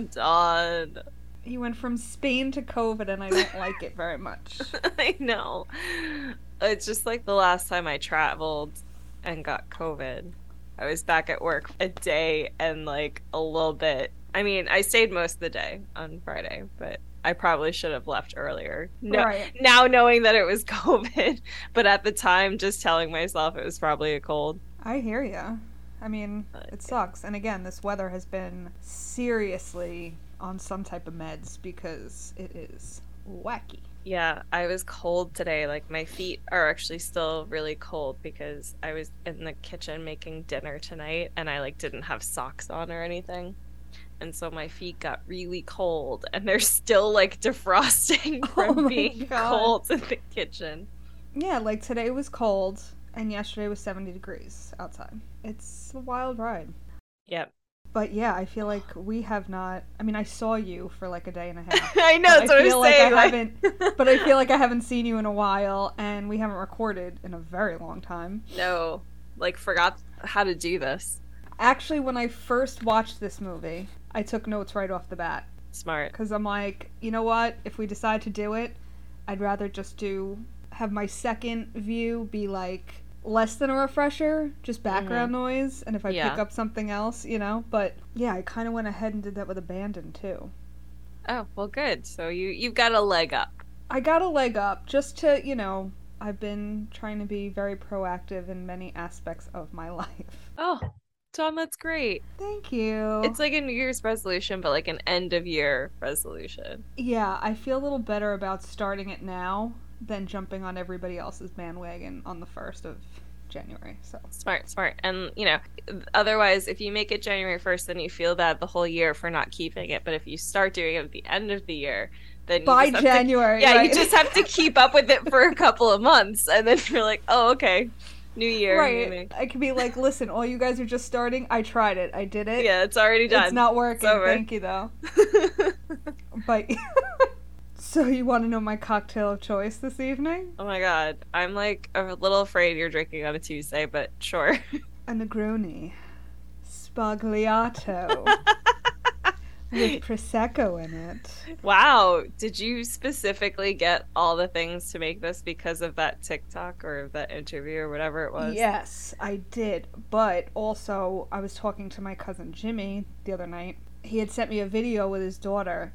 Dawn. He went from Spain to COVID, and I don't like it very much. I know. It's just like the last time I traveled and got COVID. I was back at work a day and like a little bit. I mean, I stayed most of the day on Friday, but I probably should have left earlier. No, Right. Now knowing that it was COVID, but at the time just telling myself it was probably a cold. I hear ya. I mean, it sucks. And again, this weather has been seriously on some type of meds because it is wacky. Yeah, I was cold today. Like my feet are actually still really cold because I was in the kitchen making dinner tonight and I like didn't have socks on or anything. And so my feet got really cold and they're still like defrosting Oh from my being God. cold in the kitchen. Yeah, like today was cold, and yesterday was 70 degrees outside. It's a wild ride. Yep. But yeah, I feel like we have not. I mean, I saw you for like a day and a half. I know, that's what I feel like saying. I haven't, but I feel like I haven't seen you in a while, and we haven't recorded in a very long time. no, like forgot how to do this. Actually, when I first watched this movie, I took notes right off the bat Smart. because I'm like, you know what? If we decide to do it, I'd rather just do have my second view be like less than a refresher, just background noise, and if I pick Mm-hmm. Up something else, you know. But yeah, I kind of went ahead and did that with Abandon too. Oh, well good. So you you've got a leg up. I got a leg up just to, you know, I've been trying to be very proactive in many aspects of my life. Oh, Tom, that's great. Thank you. It's like a New Year's resolution, but like an end of year resolution. yeah, I feel a little better about starting it now than jumping on everybody else's bandwagon on the 1st of January. So, Smart, smart. And, you know, otherwise, if you make it January 1st, then you feel bad the whole year for not keeping it. But if you start doing it at the end of the year, then you by just have to- January. yeah, right? you just have to keep up with it for a couple of months. And then you're like, oh, okay. New year. Right. I could be like, listen, all you guys are just starting. I tried it. I did it. Yeah, it's already done. It's not working. over. Thank you, though. But. so, you want to know my cocktail of choice this evening? oh my god. I'm like a little afraid you're drinking on a Tuesday, but sure. A Negroni. Sbagliato. with Prosecco in it. Wow. Did you specifically get all the things to make this because of that TikTok or that interview or whatever it was? Yes, I did. But also, I was talking to my cousin Jimmy the other night. He had sent me a video with his daughter,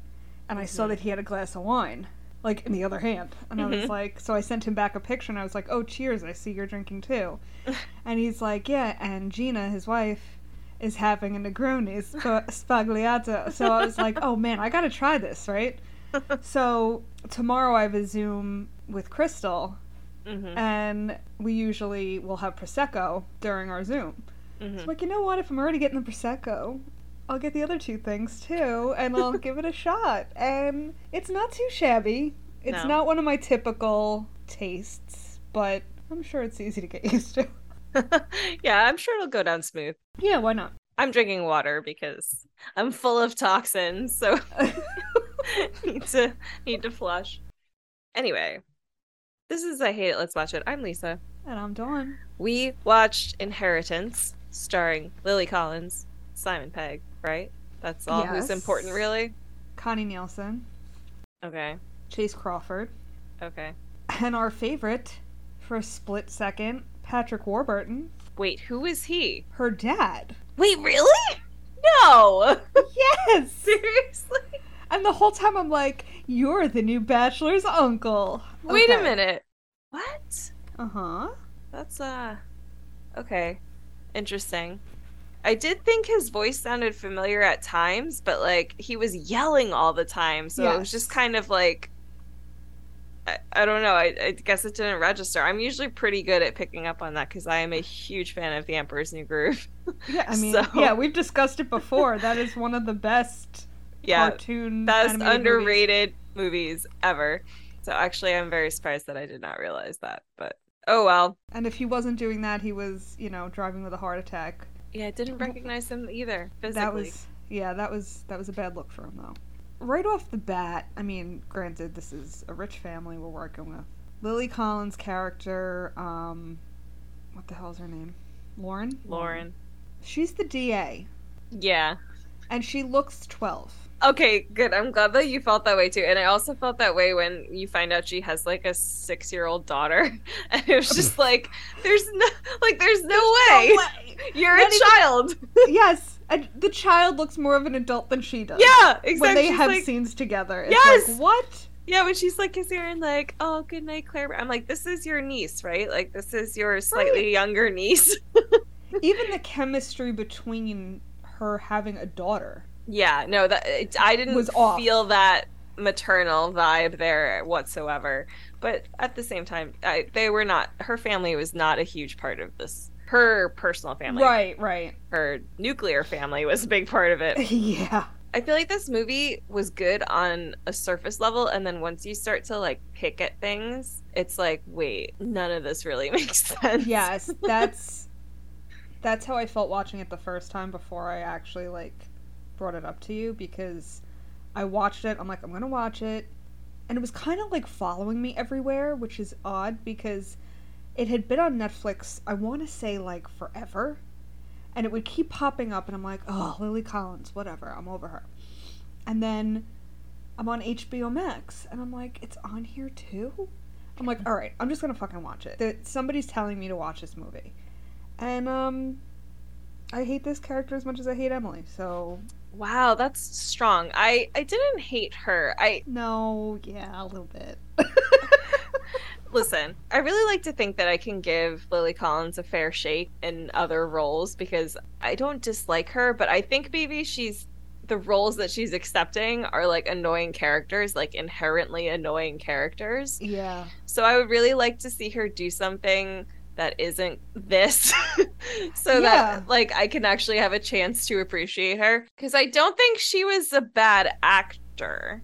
and I saw Mhm. that he had a glass of wine, like in the other hand. And I was Mhm. like, so I sent him back a picture, and I was like, oh, cheers, I see you're drinking too. and he's like, yeah, and Gina, his wife, is having a Negroni sp- sbagliato. So I was like, oh man, I gotta try this, right? so tomorrow I have a Zoom with Crystal, hmm and we usually will have prosecco during our Zoom. hmm So I'm like, you know what? If I'm already getting the prosecco, I'll get the other two things too, and I'll give it a shot. And it's not too shabby. It's No. not one of my typical tastes, but I'm sure it's easy to get used to. yeah, I'm sure it'll go down smooth. Yeah, why not? I'm drinking water because I'm full of toxins, so need to need to flush. Anyway, this is I Hate It, Let's Watch It. I'm Lisa. and I'm Dawn. We watched Inheritance, starring Lily Collins, Simon Pegg, right? That's all who's important, really? Connie Nielsen, Okay, Chace Crawford, okay. and our favorite, for a split second, Patrick Warburton, Wait, who is he? her dad. Wait, really? No! Yes! Seriously? And the whole time I'm like, you're the new bachelor's uncle. Wait a minute. What? Uh huh. That's uh okay. Interesting. I did think his voice sounded familiar at times, but like he was yelling all the time, so it was just kind of like I, I don't know. I, I guess it didn't register. I'm usually pretty good at picking up on that because I am a huge fan of The Emperor's New Groove. Yeah, I mean, So- yeah, we've discussed it before. that is one of the best yeah, cartoon best animated movies. underrated movies ever. So actually, I'm very surprised that I did not realize that. But oh well. And if he wasn't doing that, he was, you know, driving with a heart attack. Yeah, I didn't recognize him either physically. That was, yeah, that was that was a bad look for him though. Right off the bat, I mean, granted, this is a rich family we're working with. Lily Collins' character, um, what the hell's her name? Lauren. Lauren. She's the DA. Yeah. and she looks 12. Okay, good. I'm glad that you felt that way too. And I also felt that way when you find out she has like a six year old daughter. And it was just like, there's no, like, there's no way. No way. You're Not a even- child. yes, and the child looks more of an adult than she does. Yeah, exactly. When they She's have like- scenes together. It's Yes! like, what? Yeah, when she's like kissing her and like, oh, good night, Claire. I'm like, this is your niece, right? Like, this is your slightly younger niece. Even the chemistry between her having a daughter. Yeah, no, that it, I didn't Was off. feel that maternal vibe there whatsoever. But at the same time, I, they were not. Her family was not a huge part of this. Her personal family, Right, right. her nuclear family was a big part of it. yeah. I feel like this movie was good on a surface level, and then once you start to like pick at things, it's like, wait, none of this really makes sense. Yes, that's that's how I felt watching it the first time before I actually like brought it up to you because I watched it. I'm like, I'm gonna watch it, and it was kind of like following me everywhere, which is odd because it had been on Netflix. I want to say like forever, and it would keep popping up, and I'm like, oh, Lily Collins, whatever, I'm over her. And then I'm on HBO Max, and I'm like, it's on here too. I'm like, all right, I'm just gonna fucking watch it. Somebody's telling me to watch this movie, and um, I hate this character as much as I hate Emily. So Wow, that's strong. I I didn't hate her. I no, yeah, a little bit. listen. I really like to think that I can give Lily Collins a fair shake in other roles because I don't dislike her, but I think maybe she's the roles that she's accepting are like annoying characters, like inherently annoying characters. yeah, So I would really like to see her do something that isn't this so Yeah. that like I can actually have a chance to appreciate her because I don't think she was a bad actor.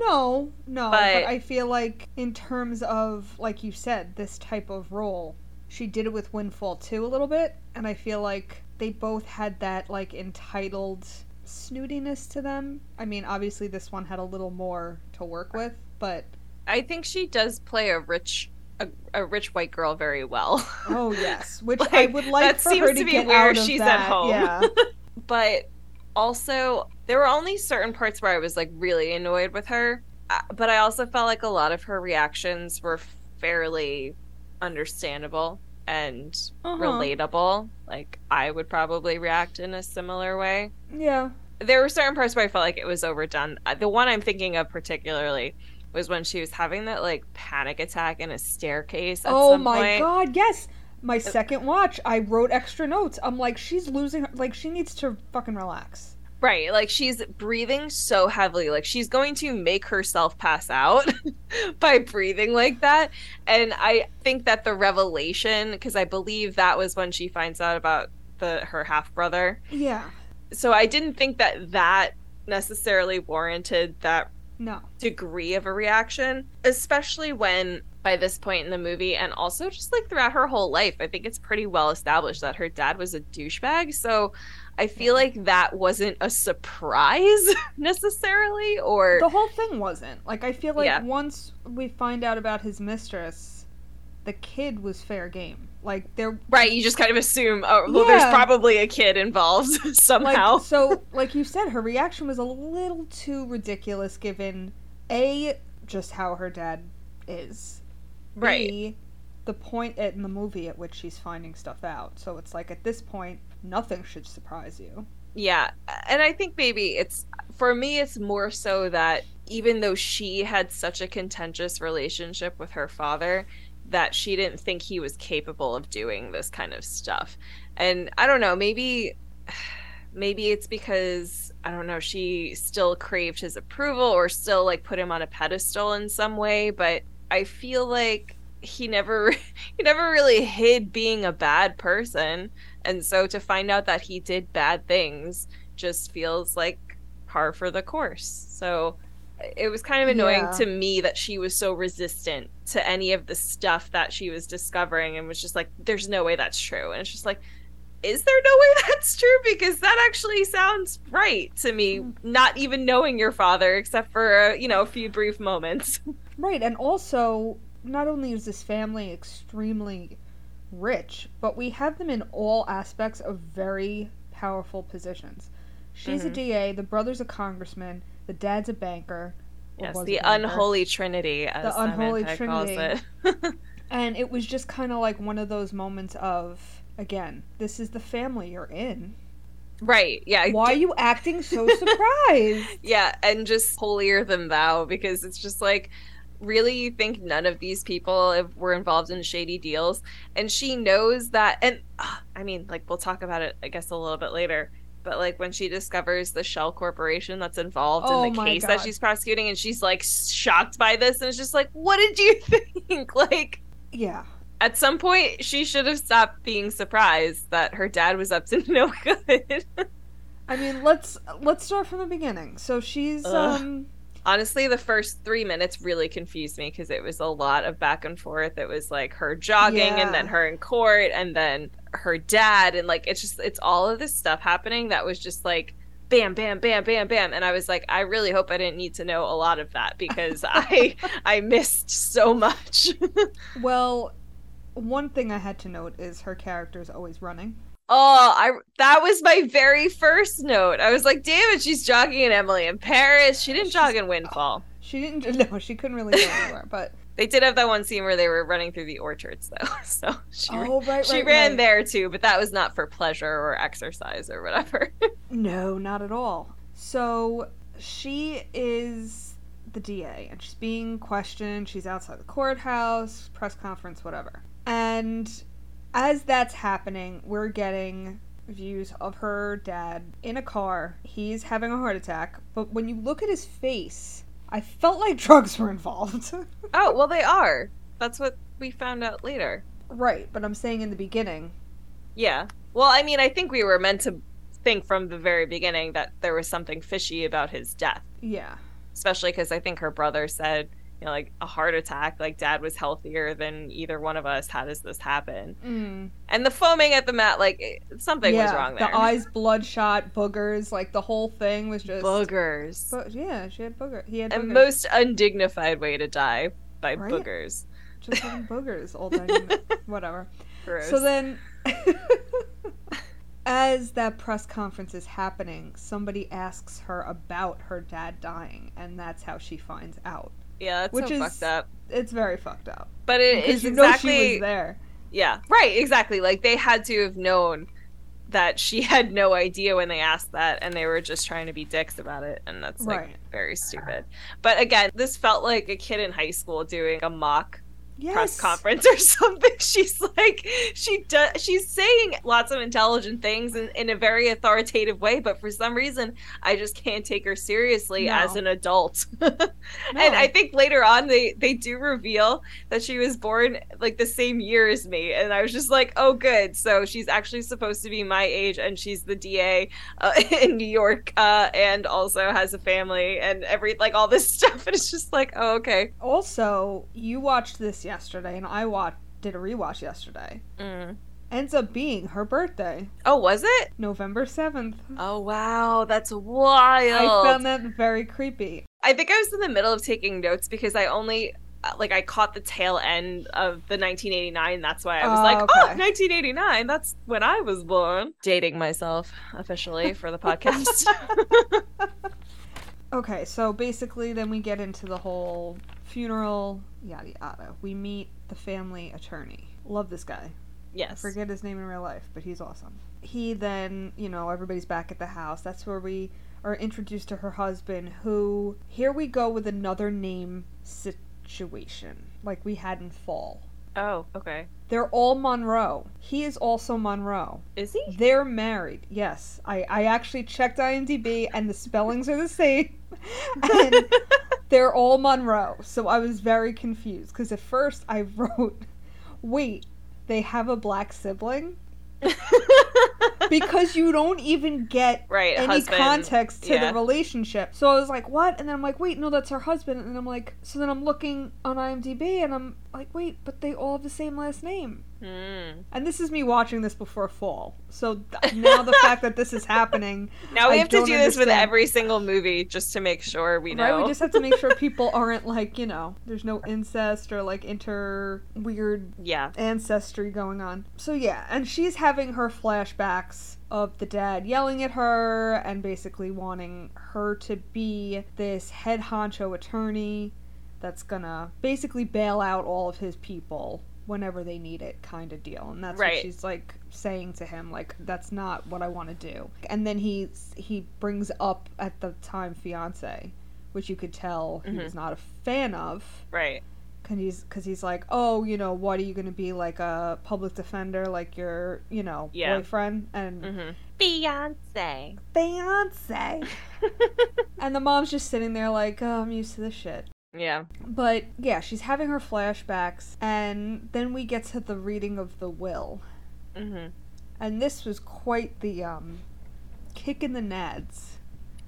no, no, but, But- I feel like in terms of like you said, this type of role, she did it with Windfall too a little bit, and I feel like they both had that like entitled snootiness to them. I mean, obviously this one had a little more to work with, but I think she does play a rich a, a rich white girl very well. oh yes, which I would like that for seems her to to be get where out of she's at that. home. Yeah. but also there were only certain parts where I was like really annoyed with her, Uh, but I also felt like a lot of her reactions were fairly understandable and Uh-huh. relatable. Like I would probably react in a similar way. Yeah. There were certain parts where I felt like it was overdone. Uh, The one I'm thinking of particularly was when she was having that like panic attack in a staircase. At Oh my point. god, yes. My uh, second watch, I wrote extra notes. I'm like, she's losing her like she needs to fucking relax. Right, like she's breathing so heavily, like she's going to make herself pass out by breathing like that. And I think that the revelation, because I believe that was when she finds out about the her half brother. Yeah. So I didn't think that that necessarily warranted that No. degree of a reaction, especially when by this point in the movie and also just like throughout her whole life, I think it's pretty well established that her dad was a douchebag. So I feel like that wasn't a surprise necessarily or The whole thing wasn't. Like I feel like Yeah. once we find out about his mistress, the kid was fair game. Like there right, you just kind of assume oh well there's probably a kid involved somehow. like so like you said her reaction was a little too ridiculous given a just how her dad is. right. B, the point in the movie at which she's finding stuff out. So it's like at this point, nothing should surprise you. Yeah, and I think maybe it's for me it's more so that even though she had such a contentious relationship with her father that she didn't think he was capable of doing this kind of stuff. And I don't know, maybe maybe it's because I don't know, she still craved his approval or still like put him on a pedestal in some way, but I feel like he never he never really hid being a bad person and so to find out that he did bad things just feels like par for the course so it was kind of annoying Yeah. to me that she was so resistant to any of the stuff that she was discovering and was just like there's no way that's true and it's just like is there no way that's true because that actually sounds right to me not even knowing your father except for uh, you know a few brief moments Right, and also, not only is this family extremely rich, but we have them in all aspects of very powerful positions. She's a Mhm. DA. The brother's a congressman. The dad's a banker. Yes, a the banker. unholy trinity, as The unholy Samantha calls trinity. it. And it was just kind of like one of those moments of, again, this is the family you're in. right? Yeah. Why are you acting so surprised? Yeah, and just holier than thou because it's just like really you think none of these people were involved in shady deals and she knows that and uh, i mean like we'll talk about it i guess a little bit later but like when she discovers the shell corporation that's involved Oh in the case that she's prosecuting and she's like shocked by this and it's just like what did you think like yeah. at some point she should have stopped being surprised that her dad was up to no good I mean, let's let's start from the beginning. So she's Ugh. um honestly the first three minutes really confused me because it was a lot of back and forth it was like her jogging Yeah. and then her in court and then her dad and like it's just it's all of this stuff happening that was just like bam bam bam bam bam and i was like i really hope i didn't need to know a lot of that because i i missed so much well, one thing I had to note is her character is always running. Oh i that was my very first note i was like damn it she's jogging in emily in paris she didn't jog in windfall She didn't no, she couldn't really go anywhere, but They did have that one scene where they were running through the orchards, though. So she oh right, she right, ran right. there too, but that was not for pleasure or exercise or whatever. No, not at all. So she is the DA and she's being questioned. She's outside the courthouse, press conference, whatever. And as that's happening, we're getting views of her dad in a car. He's having a heart attack, but when you look at his face, I felt like drugs were involved. oh well, they are. That's what we found out later. right, but I'm saying in the beginning. Yeah. Well, I mean, I think we were meant to think from the very beginning that there was something fishy about his death, Yeah. especially because I think her brother said, you know, like a heart attack. Like dad was healthier than either one of us. How does this happen? Mm. And the foaming at the mat, like something was wrong there. The eyes bloodshot, boogers, like the whole thing was just boogers. But yeah, she had booger. He had a most undignified way to die by Right? boogers. just having boogers all time. Whatever. Gross. So then, as that press conference is happening, somebody asks her about her dad dying, and that's how she finds out. Yeah, that's which so is- fucked up. It's very fucked up But it because is you know she exactly was there. yeah, right, exactly. Like they had to have known that she had no idea when they asked that, and they were just trying to be dicks about it, and that's like Right. very stupid. But again, this felt like a kid in high school doing a mock Yes. press conference or something. She's like, she does, she's saying lots of intelligent things in, in a very authoritative way, but for some reason, I just can't take her seriously No. as an adult. No. And I think later on, they they do reveal that she was born like the same year as me, and I was just like, oh, good. So she's actually supposed to be my age, and she's the DA uh, in New York, uh, and also has a family and every like all this stuff, and it's just like, oh, okay. Also, you watched this yesterday, and I watched did a rewatch yesterday. Mm. Ends up being her birthday, Oh, was it? November seventh. Oh wow, that's wild. I found that very creepy. I think I was in the middle of taking notes because I only uh, like I caught the tail end of the 1989. That's why I was Oh, like, okay. "Oh, 1989. That's when I was born." Dating myself officially for the podcast. Okay, so basically, then we get into the whole funeral, yada yada. We meet the family attorney. Love this guy. I yes. forget his name in real life, but he's awesome. He then, you know, everybody's back at the house. That's where we are introduced to her husband, who, here we go with another name situation, like we had in Fall. Oh, okay. They're all Monroe. He is also Monroe. Is he? They're married. Yes. I, I actually checked IMDb and the spellings are the same. And they're all Monroe. So I was very confused because at first I wrote, wait, they have a black sibling? Because you don't even get right. any husband. context to yeah. the relationship. So I was like, what? And then I'm like, wait, no, that's her husband. And I'm like, so then I'm looking on IMDb and I'm like, wait, but they all have the same last name. Mm. And this is me watching this before fall. So th- now the fact that this is happening, Now we I have to do this with every single movie just to make sure we know. right? We just have to make sure people aren't like, you know, there's no incest or like inter weird yeah. ancestry going on. So yeah, and she's having her flashbacks of the dad yelling at her and basically wanting her to be this head honcho attorney that's gonna basically bail out all of his people whenever they need it kind of deal and that's Right. what she's like saying to him like that's not what I want to do and then he he brings up at the time fiance which you could tell he Mhm. was not a fan of Right. Cause he's, cause he's like, oh, you know, what are you gonna be like a public defender, like your, you know, Yeah. boyfriend and Mm-hmm. Beyonce. fiance? and the mom's just sitting there like, oh, I'm used to this shit. Yeah. But yeah, she's having her flashbacks, and then we get to the reading of the will, Mm-hmm. and this was quite the um, kick in the nads.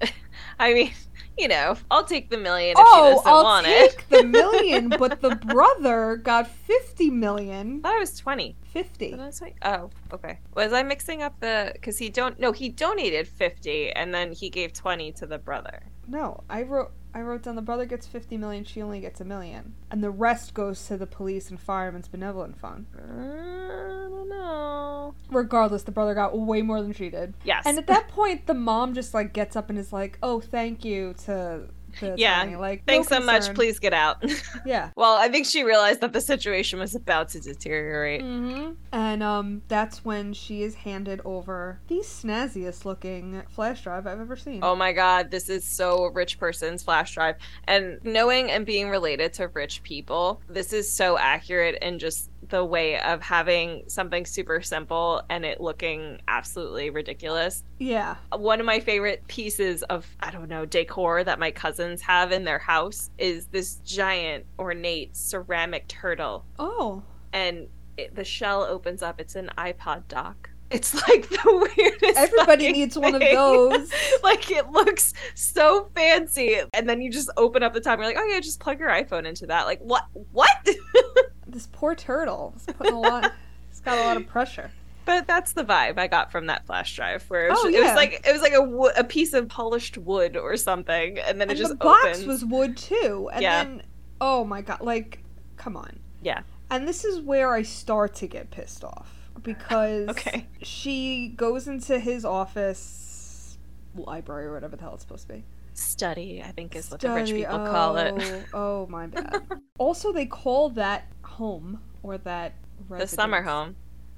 I mean, you know, I'll take the million if she Oh, doesn't want it. I'll want take it. the million, but the brother got fifty million. I thought it was twenty. Fifty. Oh, okay. Was I mixing up the? Because he don't. No, he donated fifty, and then he gave twenty to the brother. No, I wrote I wrote down the brother gets 50 million, she only gets a million. And the rest goes to the police and firemen's benevolent fund. I don't know. Regardless, the brother got way more than she did. Yes. And at that point, the mom just like gets up and is like, "Oh, thank you to Yeah. attorney." Like, no Thanks so much. Please get out. Yeah. well, I think she realized that the situation was about to deteriorate. Mm-hmm. And um, that's when she is handed over the snazziest looking flash drive I've ever seen. Oh my god, this is so a rich person's flash drive. And knowing and being related to rich people, this is so accurate and just the way of having something super simple and it looking absolutely ridiculous. Yeah. One of my favorite pieces of, I don't know, decor that my cousins have in their house is this giant ornate ceramic turtle. Oh. And it, the shell opens up, it's an iPod dock. It's like the weirdest. Everybody needs one of those. like it looks so fancy and then you just open up the top and you're like oh yeah just plug your iphone into that like what what This poor turtle. It's putting a lot. It's got a lot of pressure. but that's the vibe i got from that flash drive where it was, Oh, ju- it was like it was like a, wo- a piece of polished wood or something and then it and just the box opens. was wood too. And Yeah. then, oh my god, like, come on. Yeah. And this is where I start to get pissed off because Okay. she goes into his office, library or whatever the hell it's supposed to be. study i think is what the rich people call it Oh, oh my bad. also, they call that home or that the summer home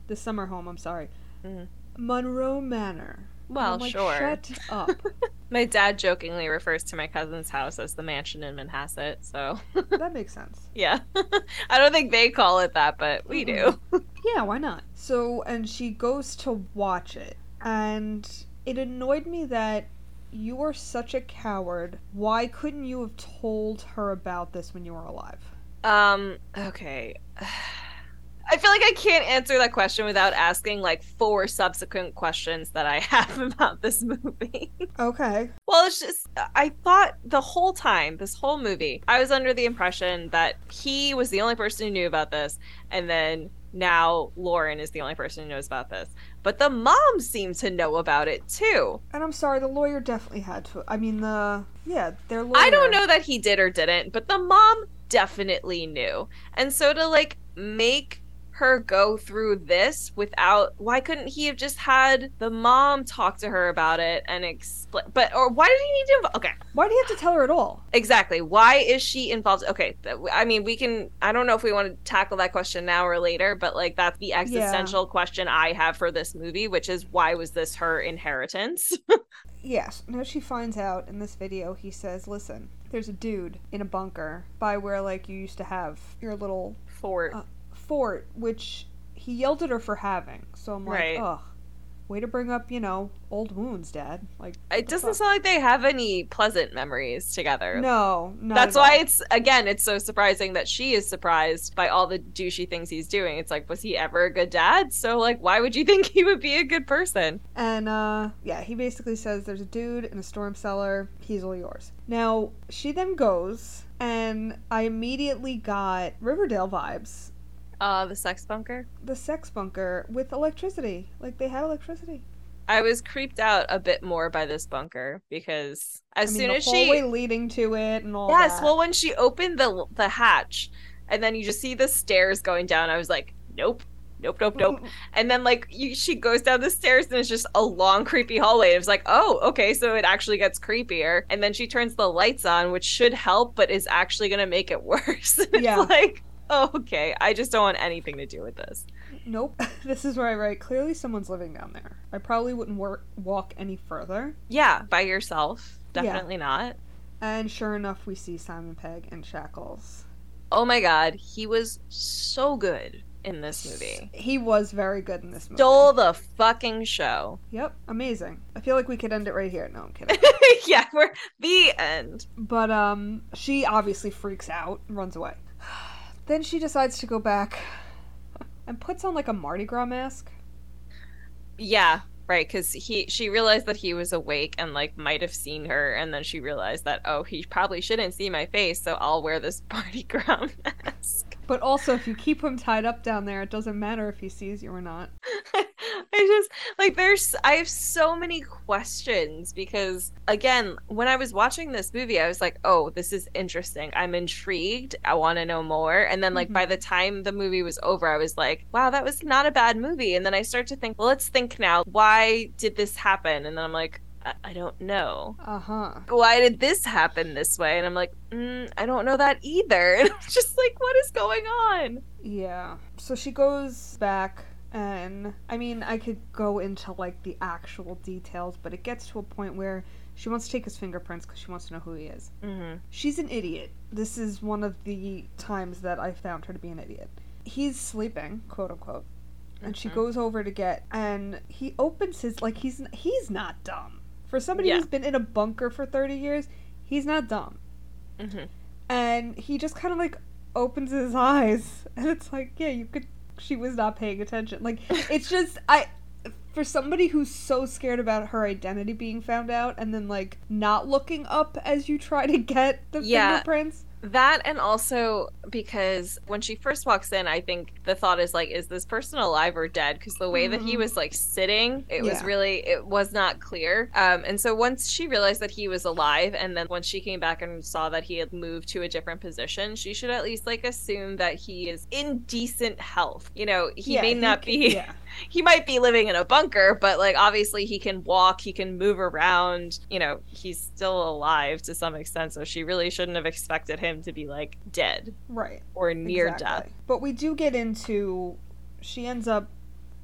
The summer home. I'm sorry, Mhm. Monroe Manor. well like, sure Shut up. my dad jokingly refers to my cousin's house as the mansion in manhasset so that makes sense. yeah i don't think they call it that but we do Yeah, why not? So, and she goes to watch it, and it annoyed me that you are such a coward. Why couldn't you have told her about this when you were alive? Um, okay. I feel like I can't answer that question without asking like four subsequent questions that I have about this movie. Okay. well, it's just, I thought the whole time, this whole movie, I was under the impression that he was the only person who knew about this, and then now Lauren is the only person who knows about this. But the mom seemed to know about it too. And I'm sorry, the lawyer definitely had to. I mean, the. Yeah, their lawyer. I don't know that he did or didn't, but the mom definitely knew. And so to like make her go through this without why couldn't he have just had the mom talk to her about it and explain but or why did he need to inv- okay Why do you have to tell her at all? exactly why is she involved okay i mean we can i don't know if we want to tackle that question now or later but like that's the existential question i have for this movie which is why was this her inheritance Yes. Now she finds out in this video, he says, listen, there's a dude in a bunker by where, like, you used to have your little fort. Uh, fort, which he yelled at her for having. So I'm like, Right. ugh. Way to bring up, you know, old wounds, Dad. Like, it doesn't sound like they have any pleasant memories together no, That's why all. it's again, it's so surprising that she is surprised by all the douchey things he's doing. It's like, was he ever a good dad? So like, why would you think he would be a good person? And uh yeah, he basically says there's a dude in a storm cellar, he's all yours. Now, she then goes and I immediately got Riverdale vibes. Uh, the sex bunker. The sex bunker with electricity. Like they had electricity. I was creeped out a bit more by this bunker because as I mean, soon the as hallway she leading to it and all Yes, that. well when she opened the the hatch and then you just see the stairs going down, I was like, nope. Nope, nope, nope. And then like you, she goes down the stairs and it's just a long creepy hallway. It was like, oh, okay, so it actually gets creepier. And then she turns the lights on, which should help, but is actually gonna make it worse. Yeah. like, okay. I just don't want anything to do with this. Nope. This is where I write. Clearly, someone's living down there. I probably wouldn't wor- walk any further. Yeah, by yourself. Yeah. Definitely not. And sure enough, we see Simon Pegg in shackles. Oh my god, he was so good in this movie. He was very good in this movie. Stole the fucking show. Yep, amazing. I feel like we could end it right here. No, I'm kidding. yeah, we're the end. but um, she obviously freaks out and runs away. Then she decides to go back and puts on like a Mardi Gras mask. Yeah, right. Because he, she realized that he was awake and like might have seen her, and then she realized that oh, he probably shouldn't see my face, so I'll wear this Mardi Gras mask. But also, if you keep him tied up down there, it doesn't matter if he sees you or not. I just like there's I have so many questions because again, when I was watching this movie, I was like, "Oh, this is interesting. I'm intrigued. I want to know more." And then like Mhm. by the time the movie was over, I was like, "Wow, that was not a bad movie." And then I start to think, "Well, let's think now. Why did this happen?" And then I'm like, I, I don't know. Uh huh. Why did this happen this way? And I'm like, mm, I don't know that either. And I'm just like, what is going on? Yeah. So she goes back, and I mean, I could go into like the actual details, but it gets to a point where she wants to take his fingerprints because she wants to know who he is. Mm-hmm. She's an idiot. This is one of the times that I found her to be an idiot. He's sleeping, quote unquote, and she Mhm. goes over to get, and he opens his like he's he's not dumb for somebody Yeah. who's been in a bunker for thirty years. He's not dumb, Mm-hmm. and he just kind of like opens his eyes, and it's like, yeah, you could. She was not paying attention. Like it's just I. For somebody who's so scared about her identity being found out and then like not looking up as you try to get the Yeah. fingerprints. That and also because when she first walks in, I think the thought is like, is this person alive or dead? Because the way that he Mhm. was like sitting, it was really it was not clear. Um, and so once she realized that he was alive, and then when she came back and saw that he had moved to a different position, she should at least like assume that he is in decent health. You know, he Yeah, may not be. Yeah. He might be living in a bunker, but like obviously he can walk, he can move around. You know, he's still alive to some extent, so she really shouldn't have expected him to be like dead Right. or near exactly. death. But we do get into she ends up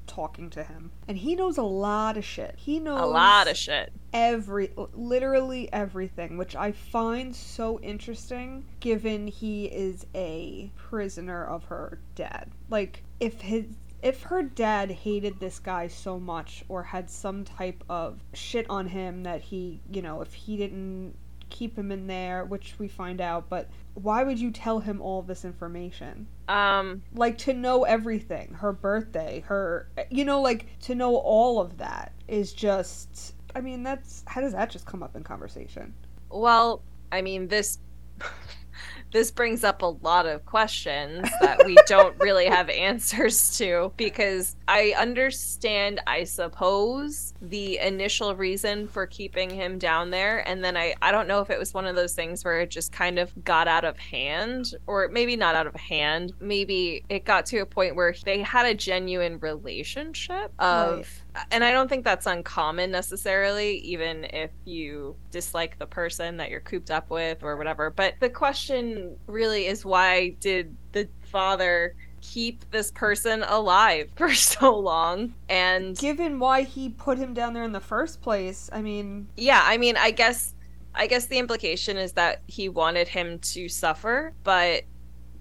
talking to him and he knows a lot of shit. He knows A lot of shit. every literally everything, which I find so interesting given he is a prisoner of her dad. Like if his if her dad hated this guy so much or had some type of shit on him that he, you know, if he didn't keep him in there, which we find out, but why would you tell him all this information? Um, Like to know everything, her birthday, her, you know, like to know all of that is just, I mean, that's, how does that just come up in conversation? well, I mean this this brings up a lot of questions that we don't really have answers to because I understand, I suppose, the initial reason for keeping him down there. And then I, I don't know if it was one of those things where it just kind of got out of hand, or maybe not out of hand. Maybe it got to a point where they had a genuine relationship of. Right. And I don't think that's uncommon necessarily, even if you dislike the person that you're cooped up with or whatever. But the question really is why did the father keep this person alive for so long? And Given why he put him down there in the first place, I mean, yeah, I mean, I guess I guess the implication is that he wanted him to suffer, but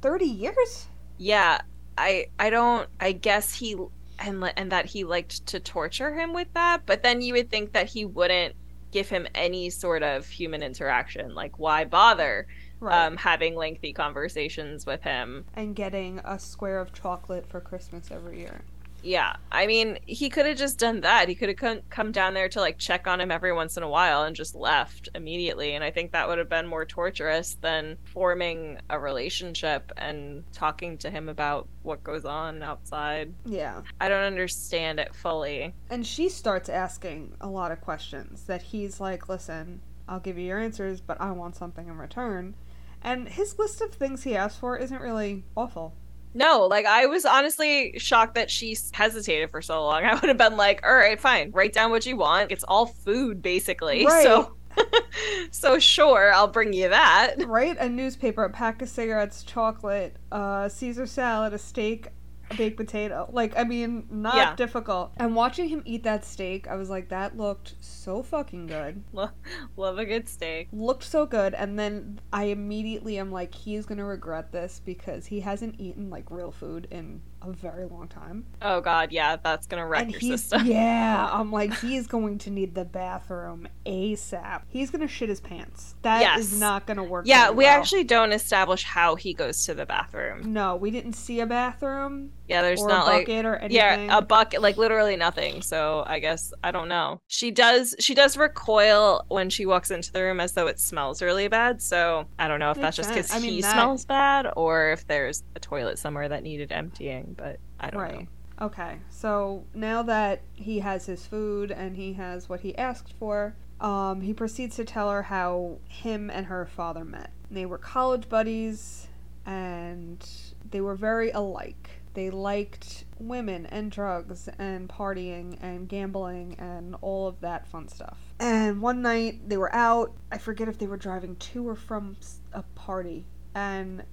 30 years? yeah, I I don't I guess he and and that he liked to torture him with that, but then you would think that he wouldn't give him any sort of human interaction. Like why bother Right. um having lengthy conversations with him? and getting a square of chocolate for Christmas every year. Yeah, I mean, he could have just done that. He could have come come down there to like check on him every once in a while and just left immediately. And I think that would have been more torturous than forming a relationship and talking to him about what goes on outside. Yeah. I don't understand it fully. And she starts asking a lot of questions that he's like, listen, I'll give you your answers, but I want something in return. And his list of things he asked for isn't really awful. No, like I was honestly shocked that she hesitated for so long. I would have been like, "All right, fine. Write down what you want. It's all food basically." Right. So so sure, I'll bring you that. Right? A newspaper, a pack of cigarettes, chocolate, uh, Caesar salad, a steak, a baked potato. Like, I mean, not yeah. difficult. And watching him eat that steak, I was like, that looked so fucking good. Love a good steak. Looked so good. And then I immediately am like, he's going to regret this because he hasn't eaten like real food in a very long time. Oh god, yeah, that's gonna wreck and your he's, system. Yeah, I'm like, he's going to need the bathroom ASAP. He's gonna shit his pants. That yes. is not gonna work. Yeah, we well. actually don't establish how he goes to the bathroom. No, we didn't see a bathroom. Yeah, there's not like A bucket or anything. Yeah, a bucket, like literally nothing. So I guess I don't know. She does. She does recoil when she walks into the room as though it smells really bad. So I don't know if Makes that's just because he mean, that... smells bad or if there's a toilet somewhere that needed emptying but I don't right. know. Okay, so now that he has his food and he has what he asked for, um, he proceeds to tell her how him and her father met. They were college buddies and they were very alike. They liked women and drugs and partying and gambling and all of that fun stuff. And one night they were out. I forget if they were driving to or from a party. And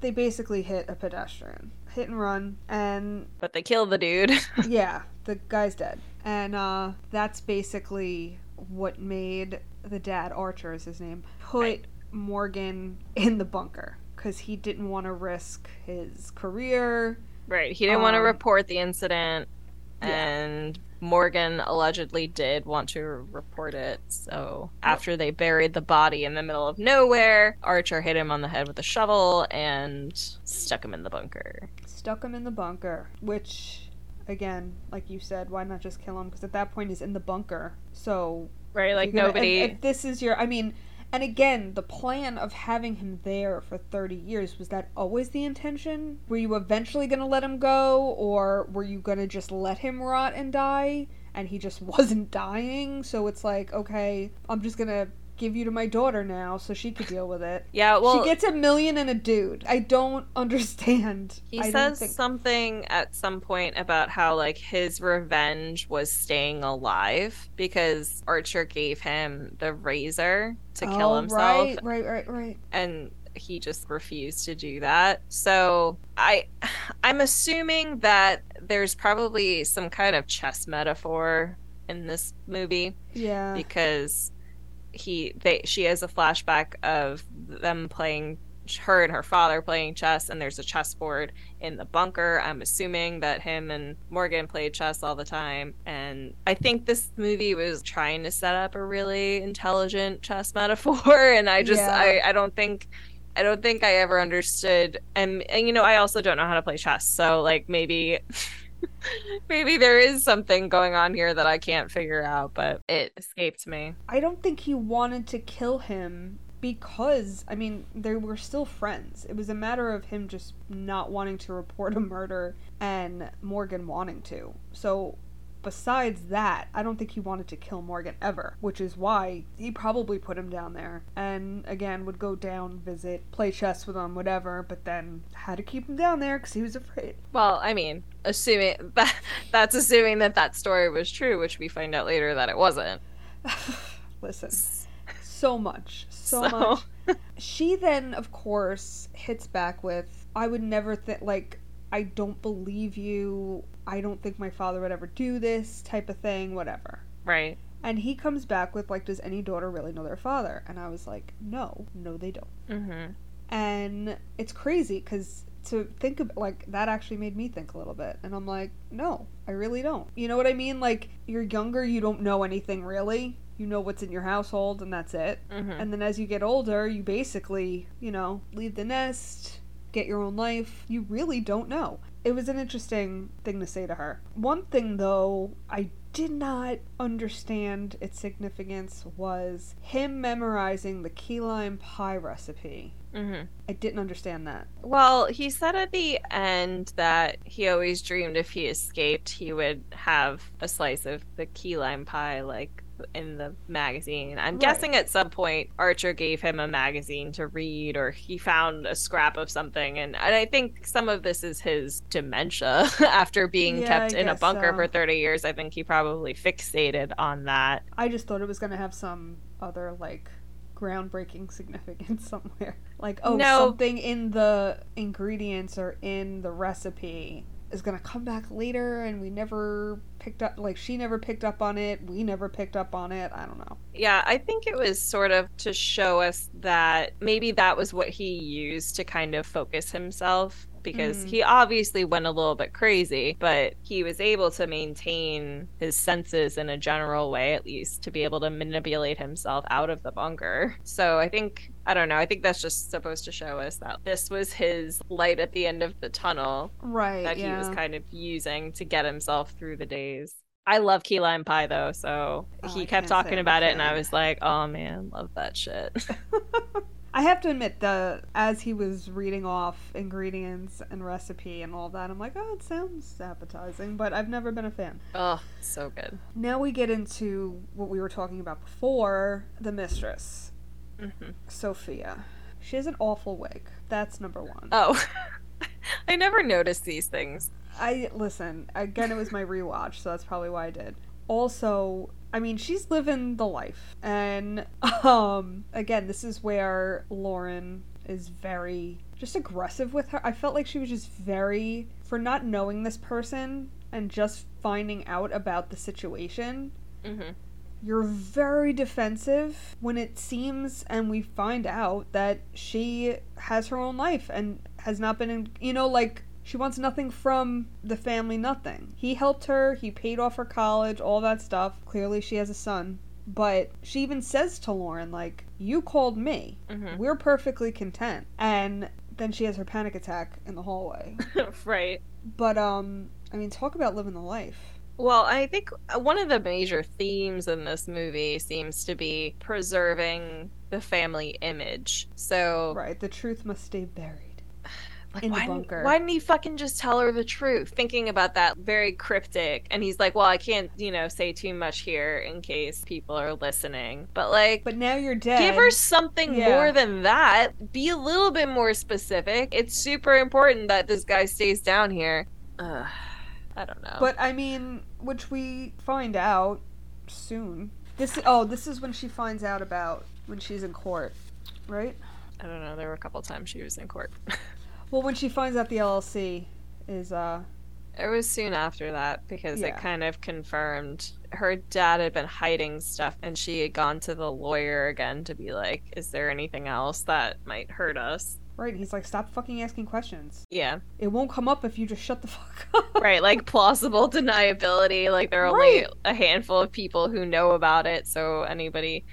they basically hit a pedestrian hit and run and but they kill the dude yeah the guy's dead and uh that's basically what made the dad archer is his name put right. morgan in the bunker because he didn't want to risk his career right he didn't um, want to report the incident yeah. and Morgan allegedly did want to report it. So after they buried the body in the middle of nowhere, Archer hit him on the head with a shovel and stuck him in the bunker. Stuck him in the bunker, which again, like you said, why not just kill him? Because at that point he's in the bunker. So right, like gonna, nobody. If, if this is your, I mean, and again, the plan of having him there for 30 years was that always the intention? Were you eventually going to let him go, or were you going to just let him rot and die? And he just wasn't dying, so it's like, okay, I'm just going to give you to my daughter now so she could deal with it. Yeah, well, she gets a million and a dude. I don't understand. He I says think... something at some point about how like his revenge was staying alive because Archer gave him the razor to oh, kill himself. Right, right, right, right. And he just refused to do that. So I I'm assuming that there's probably some kind of chess metaphor in this movie. Yeah. Because he they she has a flashback of them playing her and her father playing chess and there's a chessboard in the bunker. I'm assuming that him and morgan played chess all the time. And i think this movie was trying to set up a really intelligent chess metaphor. And i just yeah. I, I don't think i don't think i ever understood. And and you know i also don't know how to play chess. So like maybe Maybe there is something going on here that I can't figure out, but it escaped me. I don't think he wanted to kill him because, I mean, they were still friends. It was a matter of him just not wanting to report a murder and Morgan wanting to. So besides that, I don't think he wanted to kill Morgan ever, which is why he probably put him down there. And again, would go down, visit, play chess with him, whatever, but then had to keep him down there because he was afraid. Well, I mean, assuming that that's assuming that that story was true, which we find out later that it wasn't. Listen, so much, so, so. much. She then, of course, hits back with, "I would never think like." I don't believe you. I don't think my father would ever do this type of thing, whatever. Right. And he comes back with, like, does any daughter really know their father? And I was like, no, no, they don't. Mm-hmm. And it's crazy because to think of like that actually made me think a little bit and i'm like no i really don't you know what i mean like you're younger you don't know anything really you know what's in your household and that's it mm-hmm. and then as you get older you basically you know leave the nest get your own life you really don't know it was an interesting thing to say to her. One thing though, I did not understand its significance was him memorizing the key lime pie recipe. hmm I didn't understand that. Well, he said at the end that he always dreamed if he escaped, he would have a slice of the key lime pie, like in the magazine. I'm Right. guessing at some point Archer gave him a magazine to read, or he found a scrap of something. And, and I think some of this is his dementia after being Yeah, kept I in a bunker so. for 30 years. I think he probably fixated on that. I just thought it was going to have some other like groundbreaking significance somewhere. Like, oh, No. something in the ingredients or in the recipe is going to come back later and we never picked up like she never picked up on it, we never picked up on it. I don't know. Yeah, I think it was sort of to show us that maybe that was what he used to kind of focus himself because Mm. he obviously went a little bit crazy, but he was able to maintain his senses in a general way, at least, to be able to manipulate himself out of the bunker. So I think, I don't know, I think that's just supposed to show us that this was his light at the end of the tunnel Right. that yeah. he was kind of using to get himself through the days. I love key lime pie though, so Oh, he I kept talking about it, and I was like, "Oh man, love that shit." I have to admit, the as he was reading off ingredients and recipe and all that, I'm like, oh, it sounds appetizing, but I've never been a fan. oh, so good. Now we get into what we were talking about before the mistress, hmm Sophia. She has an awful wig. That's number one. Oh, I never noticed these things. I listen again. It was my rewatch, so that's probably why I did. Also, I mean, she's living the life, and um, again, this is where Lauren is very just aggressive with her. I felt like she was just very for not knowing this person and just finding out about the situation. hmm You're very defensive when it seems, and we find out that she has her own life and has not been in, you know, like she wants nothing from the family, nothing. He helped her, he paid off her college, all that stuff. Clearly, she has a son. But she even says to Lauren, like, you called me. hmm We're perfectly content. And then she has her panic attack in the hallway. right. But, um, I mean, talk about living the life. Well, I think one of the major themes in this movie seems to be preserving the family image. So, Right, the truth must stay buried. Like, in the why, didn't- bunker. why didn't he fucking just tell her the truth? Thinking about that very cryptic, and he's like, "Well, I can't, you know, say too much here in case people are listening." But like, But now you're dead. Give her something Yeah. more than that. Be a little bit more specific. It's super important that this guy stays down here. Ugh, I don't know. But I mean, which we find out soon. This oh, this is when she finds out about when she's in court, right? I don't know. There were a couple times she was in court. Well, when she finds out the LLC is uh it was soon after that because Yeah. it kind of confirmed her dad had been hiding stuff and she had gone to the lawyer again to be like, is there anything else that might hurt us? right. He's like, stop fucking asking questions. Yeah. It won't come up if you just shut the fuck up. Right. Like plausible deniability. Like there are only a handful of people who know about it. So anybody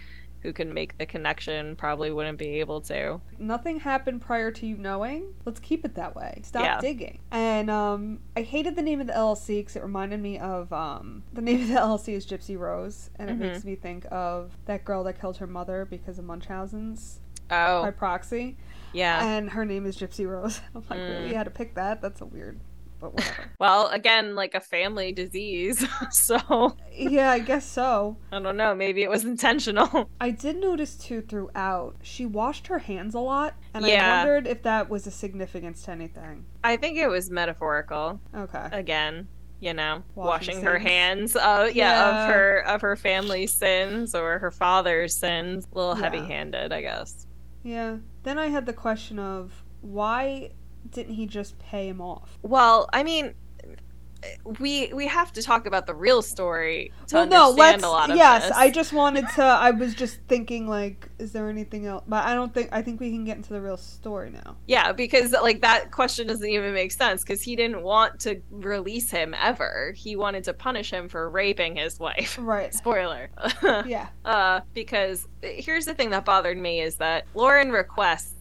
who can make the connection probably wouldn't be able to. Nothing happened prior to you knowing. Let's keep it that way. Stop Yeah. digging. And um, I hated the name of the LLC because it reminded me of um, the name of the LLC is Gypsy Rose, and it Mhm. makes me think of that girl that killed her mother because of Munchausen's Oh, by proxy. yeah. and her name is Gypsy Rose. I'm like, Mm. really? You had to pick that? That's a weird, but whatever. Well, again, like a family disease. so yeah, I guess so. I don't know. Maybe it was intentional. I did notice too throughout, she washed her hands a lot, and I wondered if that was a significance to anything. I think it was metaphorical. Okay. Again, you know, Washing washing, her hands. Uh, yeah, Yeah. of her of her family's sins or her father's sins. A little Yeah. heavy-handed, I guess. Yeah. Then I had the question of why didn't he just pay him off? Well, I mean, we we have to talk about the real story to well, no, understand let's. a lot of yes, this. I just wanted to. I was just thinking, like, is there anything else? But I don't think. I think we can get into the real story now. Yeah, because like that question doesn't even make sense because he didn't want to release him ever. He wanted to punish him for raping his wife. Right. Spoiler. Yeah. uh, because here's the thing that bothered me is that Lauren requests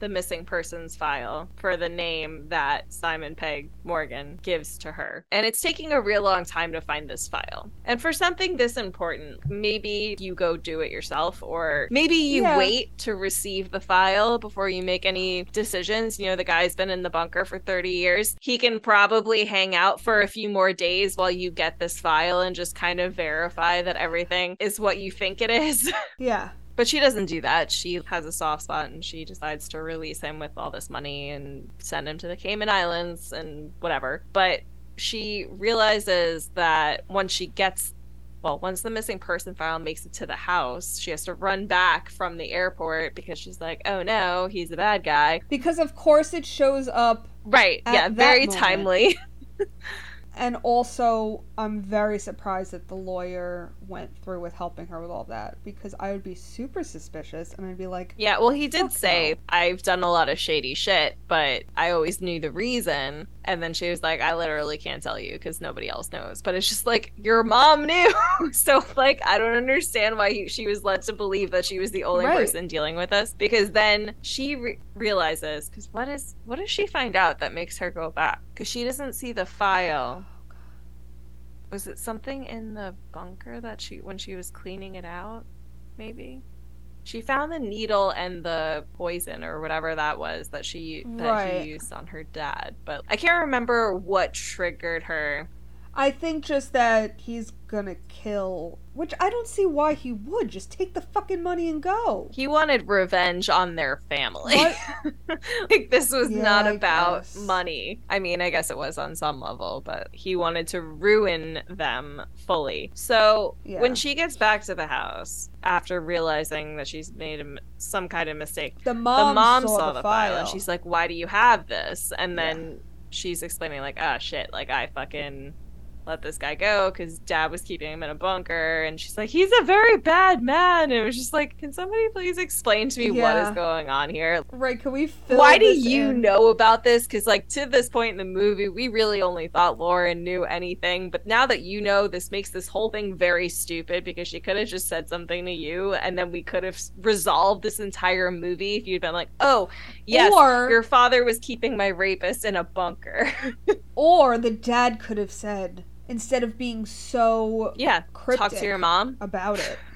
the missing persons file for the name that Simon Pegg Morgan gives to her. And it's taking a real long time to find this file. And for something this important, maybe you go do it yourself, or maybe you Yeah. wait to receive the file before you make any decisions. You know, the guy's been in the bunker for 30 years. He can probably hang out for a few more days while you get this file and just kind of verify that everything is what you think it is. Yeah. But she doesn't do that. She has a soft spot and she decides to release him with all this money and send him to the Cayman Islands and whatever. But she realizes that once she gets well, once the missing person file makes it to the house, she has to run back from the airport because she's like, oh no, he's a bad guy. Because of course it shows up Right. Yeah, very moment. timely. and also I'm very surprised that the lawyer went through with helping her with all that because I would be super suspicious and I'd be like, Yeah, well, he did say, no. I've done a lot of shady shit, but I always knew the reason. And then she was like, I literally can't tell you because nobody else knows. But it's just like, your mom knew. so, like, I don't understand why he, she was led to believe that she was the only Right. person dealing with this. Because then she re- realizes, because what is, what does she find out that makes her go back? Because she doesn't see the file. Was it something in the bunker that she, when she was cleaning it out? Maybe? She found the needle and the poison or whatever that was that she that Right. used on her dad, but I can't remember what triggered her. I think just that he's gonna kill, which I don't see why he would. Just take the fucking money and go. He wanted revenge on their family. Like this was Yeah, not I about guess. money. I mean, I guess it was on some level, but he wanted to ruin them fully. So Yeah. when she gets back to the house after realizing that she's made a some kind of mistake, The mom, the mom saw, saw, the, file. and she's like, "Why do you have this?" And Yeah. then she's explaining like, "Ah, shit! Like I fucking let this guy go because dad was keeping him in a bunker." And she's like, "He's a very bad man." And it was just like, "Can somebody please explain to me what Yeah. is going on here?" right? Can we fill Why do you in? know about this? Because like to this point in the movie, we really only thought Lauren knew anything. But now that you know, this makes this whole thing very stupid because she could have just said something to you, and then we could have resolved this entire movie if you'd been like, "Oh, yes, Or- your father was keeping my rapist in a bunker." Or the dad could have said instead of being so yeah, cryptic talk to your mom. about it.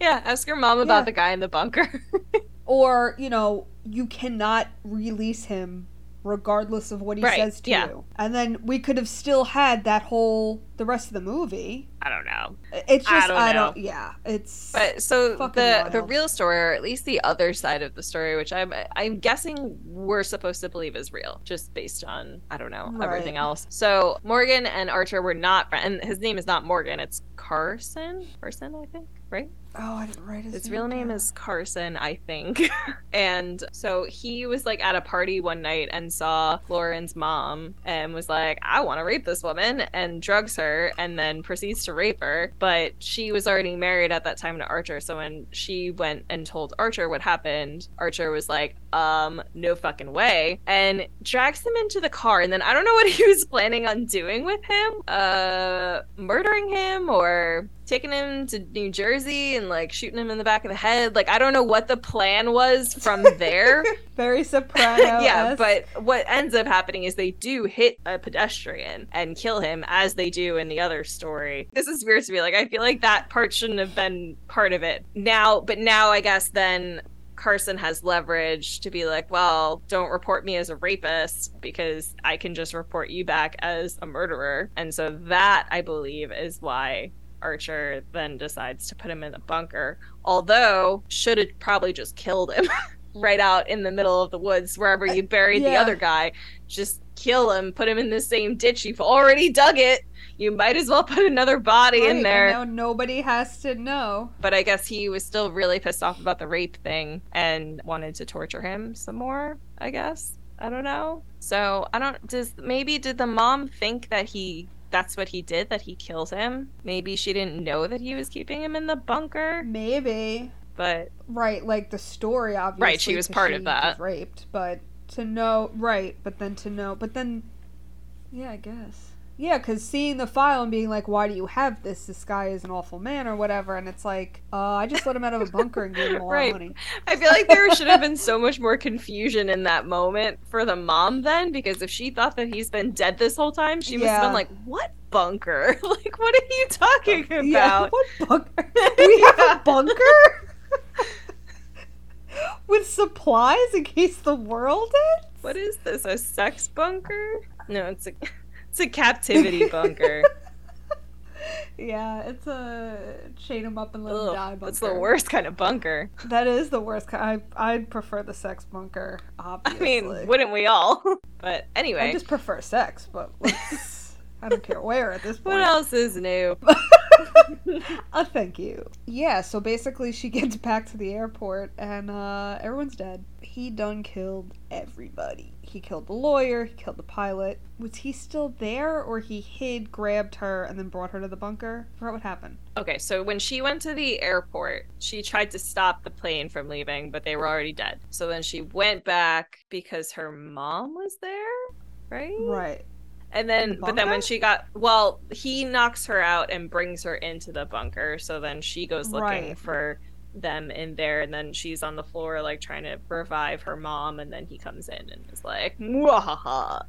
Yeah, ask your mom about Yeah. the guy in the bunker. Or, you know, you cannot release him regardless of what he Right, says to yeah. you. And then we could have still had that whole the rest of the movie. I don't know. It's I just don't I don't, yeah. It's But so the the real story, or at least the other side of the story, which I'm I'm guessing we're supposed to believe is real, just based on I don't know Right. everything else. So Morgan and Archer were not, and his name is not Morgan, it's Carson. Carson, I think, right? Oh, I didn't write his, His real name is Carson, I think. and so he was like at a party one night and saw Lauren's mom and was like, I want to rape this woman and drugs her and then proceeds to rape her. But she was already married at that time to Archer. So when she went and told Archer what happened, Archer was like, um, no fucking way. And drags him into the car. And then I don't know what he was planning on doing with him. Uh, murdering him or taking him to New Jersey and like shooting him in the back of the head. Like I don't know what the plan was from there. very soprano. yeah, but what ends up happening is they do hit a pedestrian and kill him as they do in the other story. This is weird to me. Like I feel like that part shouldn't have been part of it. Now, but now I guess then Carson has leverage to be like, well, don't report me as a rapist because I can just report you back as a murderer. And so that I believe is why Archer then decides to put him in a bunker. Although should have probably just killed him right out in the middle of the woods wherever you buried the yeah. other guy. Just kill him, put him in the same ditch. You've already dug it. You might as well put another body Right, in and there. now nobody has to know. But I guess he was still really pissed off about the rape thing and wanted to torture him some more, I guess. I don't know. So, I don't does maybe did the mom think that he that's what he did that he killed him? Maybe she didn't know that he was keeping him in the bunker, Maybe. but Right, like the story obviously. Right, she was part she of that. was raped, but to know right, but then to know but then yeah, I guess. Yeah, because seeing the file and being like, why do you have this? This guy is an awful man or whatever. And it's like, uh, I just let him out of a bunker and gave him a lot Right. of money. I feel like there should have been so much more confusion in that moment for the mom then, because if she thought that he's been dead this whole time, she must have been like, "What bunker? like, what are you talking about?" Yeah, what bunker? We have Yeah. a bunker? With supplies in case the world ends? What is this? A sex bunker? No, it's a it's a captivity bunker. Yeah, it's a chain them up and let them die bunker. that's the worst kind of bunker. That is the worst. ki- I I'd prefer the sex bunker. Obviously, I mean, wouldn't we all? But anyway, I just prefer sex, but I don't care where at this point. what else is new? uh, thank you. Yeah, so basically she gets back to the airport and uh, everyone's dead. He done killed everybody. He killed the lawyer, he killed the pilot. Was he still there or he hid, grabbed her, and then brought her to the bunker? I forgot what happened. Okay, so when she went to the airport, she tried to stop the plane from leaving, but they were already dead. So then she went back because her mom was there, right? Right. And then, the but then when she got, well, he knocks her out and brings her into the bunker. So then she goes looking Right. for them in there, and then she's on the floor, like trying to revive her mom. And then he comes in and is like, "Mwahaha."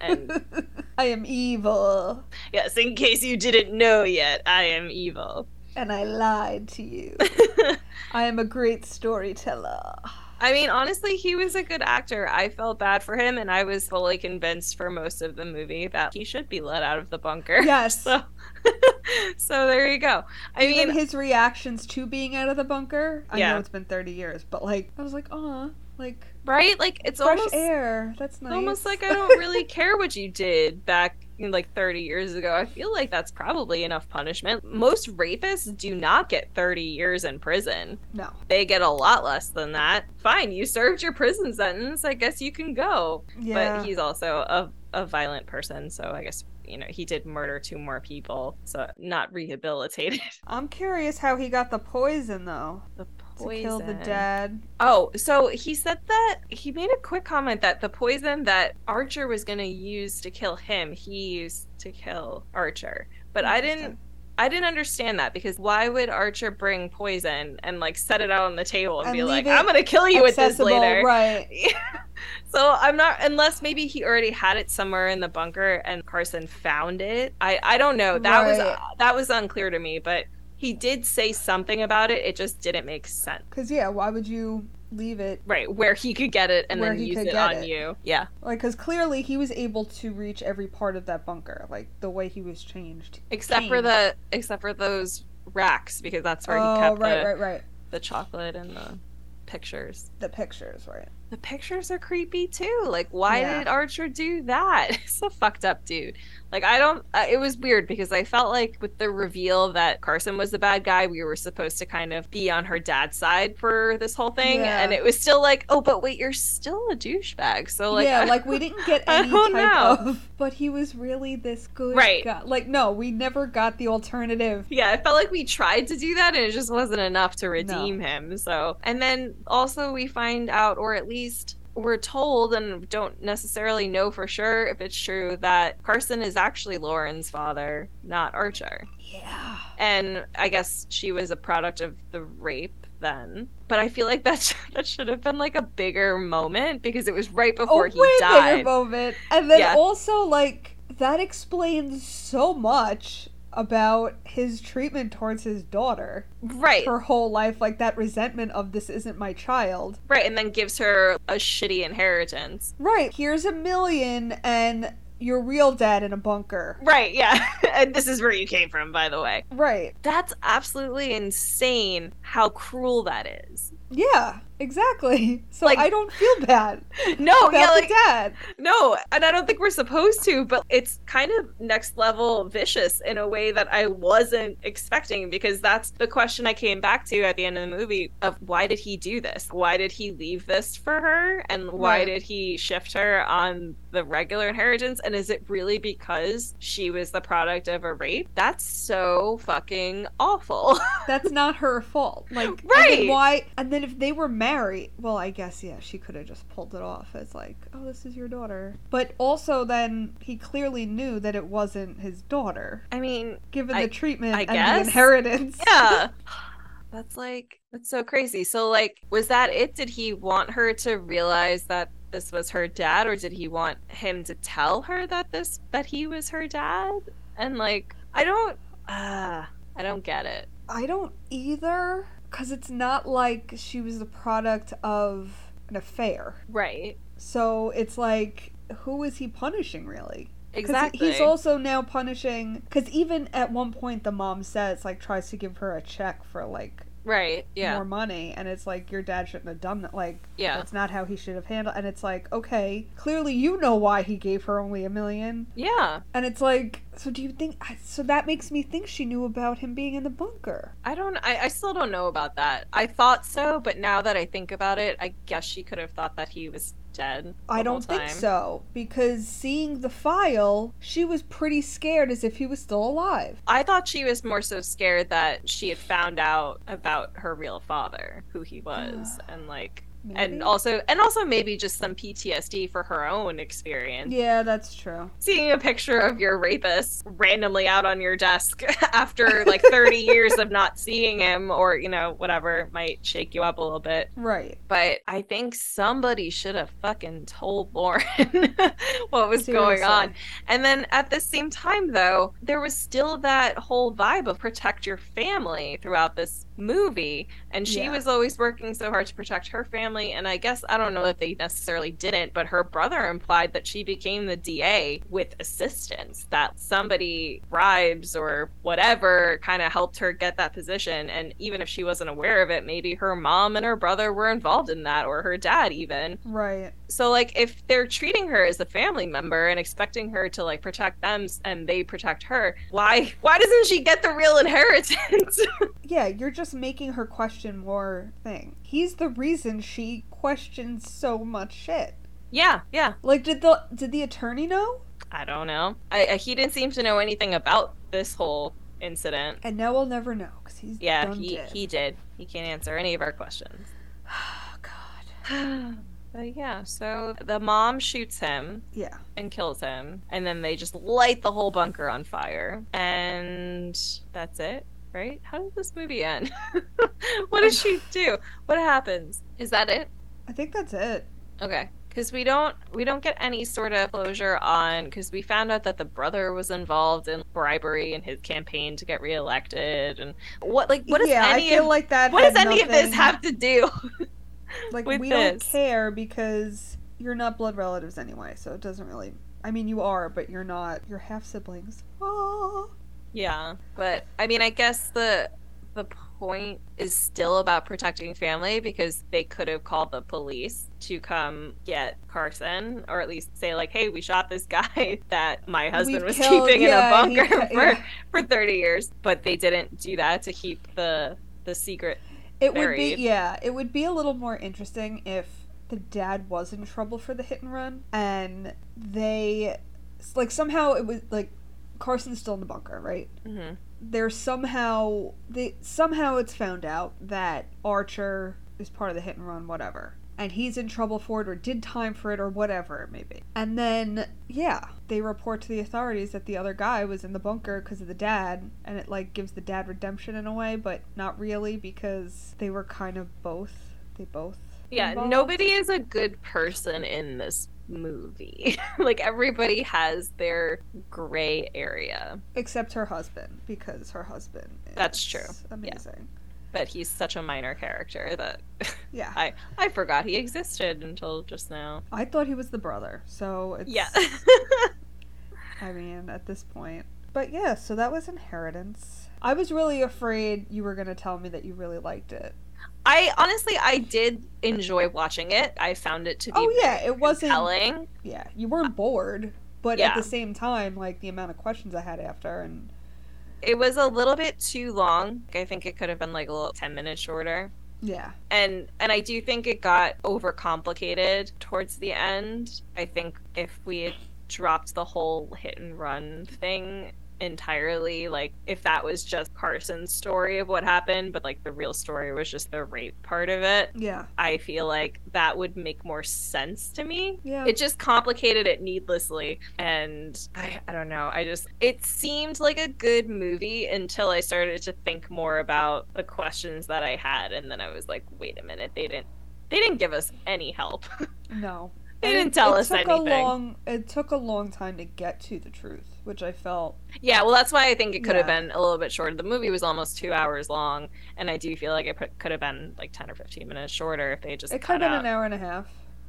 And- I am evil, Yes, in case you didn't know yet, I am evil. and I lied to you. I am a great storyteller. I mean, honestly, he was a good actor. I felt bad for him, and I was fully convinced for most of the movie that he should be let out of the bunker. Yes. So, so there you go. I Even mean, his reactions to being out of the bunker. I Yeah. know it's been 30 years, but like, I was like, aw, like, right? Like it's fresh almost air. That's nice. almost like I don't really care what you did back like 30 years ago. I feel like that's probably enough punishment. Most rapists do not get 30 years in prison. No. They get a lot less than that. Fine, you served your prison sentence. I guess you can go. Yeah. But he's also a, a violent person, so I guess you know he did murder two more people, so not rehabilitated. I'm curious how he got the poison though The to kill the dead. Oh, so he said that he made a quick comment that the poison that Archer was going to use to kill him, he used to kill Archer. But I didn't I didn't understand that because why would Archer bring poison and like set it out on the table and, And be like, "I'm going to kill you with this later." right? so I'm not unless maybe he already had it somewhere in the bunker and Carson found it. I I don't know. That was Right. that was unclear to me, but he did say something about it. It just didn't make sense. Because yeah, why would you leave it? Right, where he could get it and then he use it on it. you. Yeah. Like, because clearly he was able to reach every part of that bunker, like the way he was changed. Except for the except for those racks because that's where oh, he kept right, the, right, right. the chocolate and the pictures. The pictures, right? The pictures are creepy too. Like why Yeah. did Archer do that? He's a fucked up dude. Like I don't uh, it was weird because I felt like with the reveal that Carson was the bad guy, we were supposed to kind of be on her dad's side for this whole thing Yeah. and it was still like, "Oh, but wait, you're still a douchebag." So like yeah, like we didn't get any type know. of. But he was really this good Right. guy. Like, no, we never got the alternative. Yeah, I felt like we tried to do that and it just wasn't enough to redeem him. So, and then also we find out, or at least we're told and don't necessarily know for sure if it's true that Carson is actually Lauren's father, not Archer. Yeah. And I guess she was a product of the rape then. But I feel like that sh- that should have been like a bigger moment because it was right before a he way bigger moment, and then Yeah. also like that explains so much about his treatment towards his daughter Right. her whole life like that resentment of this isn't my child Right, and then gives her a shitty inheritance. right here's a million and your real dad in a bunker Right, yeah. and this is where you came from, by the way. right That's absolutely insane how cruel that is. yeah exactly so Like- i don't feel bad No, yeah, the like dad no, and I don't think we're supposed to, but it's kind of next level vicious in a way that I wasn't expecting because that's the question I came back to at the end of the movie of why did he do this? Why did he leave this for her? And why Right. did he shift her on the regular inheritance? And is it really because she was the product of a rape? That's so fucking awful. that's not her fault like Right. then why and then if they were married. Well, I guess yeah, she could have just pulled it off as like, "Oh, this is your daughter." But also, then he clearly knew that it wasn't his daughter, I mean, given I- the treatment I and the inheritance. yeah. That's like that's so crazy. So like was that it? Did he want her to realize that this was her dad or did he want him to tell her that this that he was her dad? And like I don't uh I don't get it. I don't either, because it's not like she was the product of an affair. Right. So it's like, who is he punishing really? Exactly. He's also now punishing because even at one point the mom says like tries to give her a check for like right. Yeah. more money, and it's like your dad shouldn't have done that. Like Yeah. that's not how he should have handled. And it's like okay, clearly you know why he gave her only a million, Yeah. and it's like so do you think? So that makes me think she knew about him being in the bunker. I don't I, I still don't know about that. I thought so, but now that I think about it, I guess she could have thought that he was dead. I don't think so because seeing the file, she was pretty scared as if he was still alive. I thought she was more so scared that she had found out about her real father, who he was, and like Maybe? and also and also maybe just some PTSD for her own experience. yeah, that's true. Seeing a picture of your rapist randomly out on your desk after like 30 years of not seeing him or you know whatever might shake you up a little bit. Right. But I think somebody should have fucking told Lauren what was going on. And then at the same time, though, there was still that whole vibe of protect your family throughout this movie. And she Yeah. was always working so hard to protect her family. And I guess, I don't know if they necessarily didn't, but her brother implied that she became the DA with assistance, that somebody bribes or whatever kind of helped her get that position. And even if she wasn't aware of it, maybe her mom and her brother were involved in that, or her dad even. Right. So like if they're treating her as a family member and expecting her to like protect them and they protect her, why why doesn't she get the real inheritance? Yeah, you're just making her question more thing. He's the reason she questions so much shit. yeah, yeah. Like, did the did the attorney know? I don't know. I, I he didn't seem to know anything about this whole incident. And now we'll never know because he's Yeah, he dead. he did. He can't answer any of our questions. Oh God. but yeah, so the mom shoots him Yeah. and kills him, and then they just light the whole bunker on fire, and that's it, right? How does this movie end? what does she do? What happens? Is that it? I think that's it. Okay, because we don't we don't get any sort of closure on because we found out that the brother was involved in bribery in his campaign to get reelected, and what like what does yeah, I any feel of like that. what does had any of this have to do? Like we don't care because you're not blood relatives anyway, so it doesn't really. I mean, you are, but you're not. You're half siblings. Oh. Yeah, but I mean, I guess the the point is still about protecting family because they could have called the police to come get Carson, or at least say like, "Hey, we shot this guy that my husband We've was killed- keeping yeah, in a bunker for yeah. for thirty years," but they didn't do that to keep the the secret. It would be yeah, it would be a little more interesting if the dad was in trouble for the hit and run and they like somehow it was like Carson's still in the bunker, right? hmm There's somehow they somehow it's found out that Archer is part of the hit and run whatever. And he's in trouble for it or did time for it or whatever it may be. And then yeah, they report to the authorities that the other guy was in the bunker because of the dad and it like gives the dad redemption in a way, but not really because they were kind of both they both Yeah, involved. nobody is a good person in this movie. like everybody has their gray area. except her husband because her husband is That's true. Yeah. But he's such a minor character that Yeah. I I forgot he existed until just now. I thought he was the brother. So it's Yeah. I mean, at this point. But yeah, so that was Inheritance. I was really afraid you were going to tell me that you really liked it. I honestly I did enjoy watching it. I found it to be Oh yeah, it wasn't compelling. Yeah, you weren't bored, but Yeah. at the same time, like the amount of questions I had after and It was a little bit too long. I think it could have been like a little 10 minutes shorter. yeah. And and I do think it got overcomplicated towards the end. I think if we had dropped the whole hit and run thing entirely like if that was just Carson's story of what happened, but like the real story was just the rape part of it. Yeah. I feel like that would make more sense to me. Yeah. It just complicated it needlessly. And I, I don't know. I just, it seemed like a good movie until I started to think more about the questions that I had. And then I was like, wait a minute, they didn't. They didn't give us any help. no. They didn't it- tell it us took anything. A long, it took a long time to get to the truth, which I felt. Yeah, well, that's why I think it could have been a little bit shorter. The movie was almost two hours long, and I do feel like it could have been like ten or fifteen minutes shorter if they just It could cut have been out an hour and a half.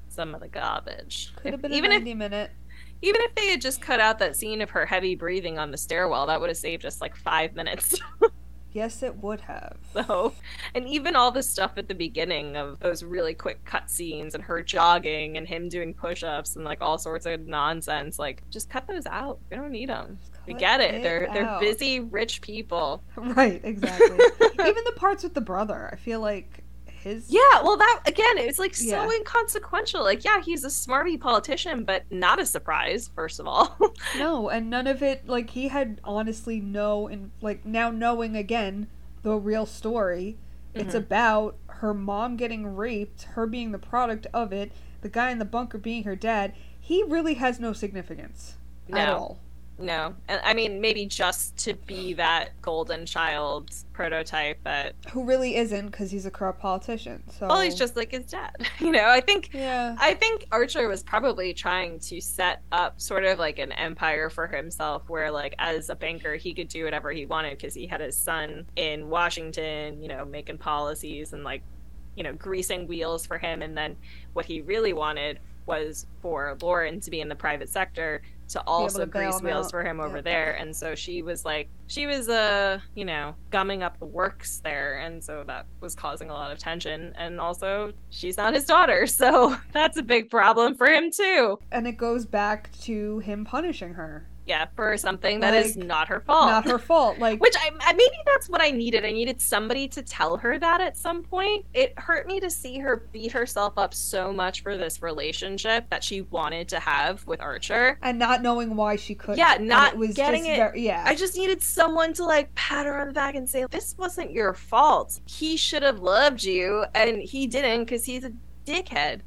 some of the garbage. Could have been even a if minute. even if they had just cut out that scene of her heavy breathing on the stairwell, that would have saved us like five minutes. Yes, it would have. so, and even all the stuff at the beginning of those really quick cut scenes and her jogging and him doing push-ups and like all sorts of nonsense, like just cut those out. We don't need them. We get it. it They're they're busy rich people. Right, exactly. Even the parts with the brother, I feel like his. Yeah, well, that again, it's like so Yeah. inconsequential. Like, yeah, he's a smarmy politician, but not a surprise. First of all, No, and none of it, like, he had honestly no, and like, now knowing again the real story, it's Mhm. about her mom getting raped, her being the product of it, the guy in the bunker being her dad. He really has no significance at all. No, and I mean maybe just to be that golden child prototype, but Who really isn't, because he's a corrupt politician. So. well, he's just like his dad. You know, I think Yeah. I think Archer was probably trying to set up sort of like an empire for himself where like as a banker he could do whatever he wanted because he had his son in Washington, you know, making policies and like you know, greasing wheels for him and then what he really wanted was for Lauren to be in the private sector to also grease wheels out. for him over Yeah. there and so she was like she was uh you know gumming up the works there and so that was causing a lot of tension and also she's not his daughter so that's a big problem for him too And it goes back to him punishing her. Yeah for something that is Like, not her fault Not her fault. Like, which I, I maybe that's what I needed. I needed somebody to tell her that at some point. It hurt me to see her beat herself up so much for this relationship that she wanted to have with Archer. and not knowing why she couldn't. Yeah, not was getting just it. Very, yeah. I just needed someone to like pat her on the back and say, "This wasn't your fault. He should have loved you, and he didn't because he's a dickhead."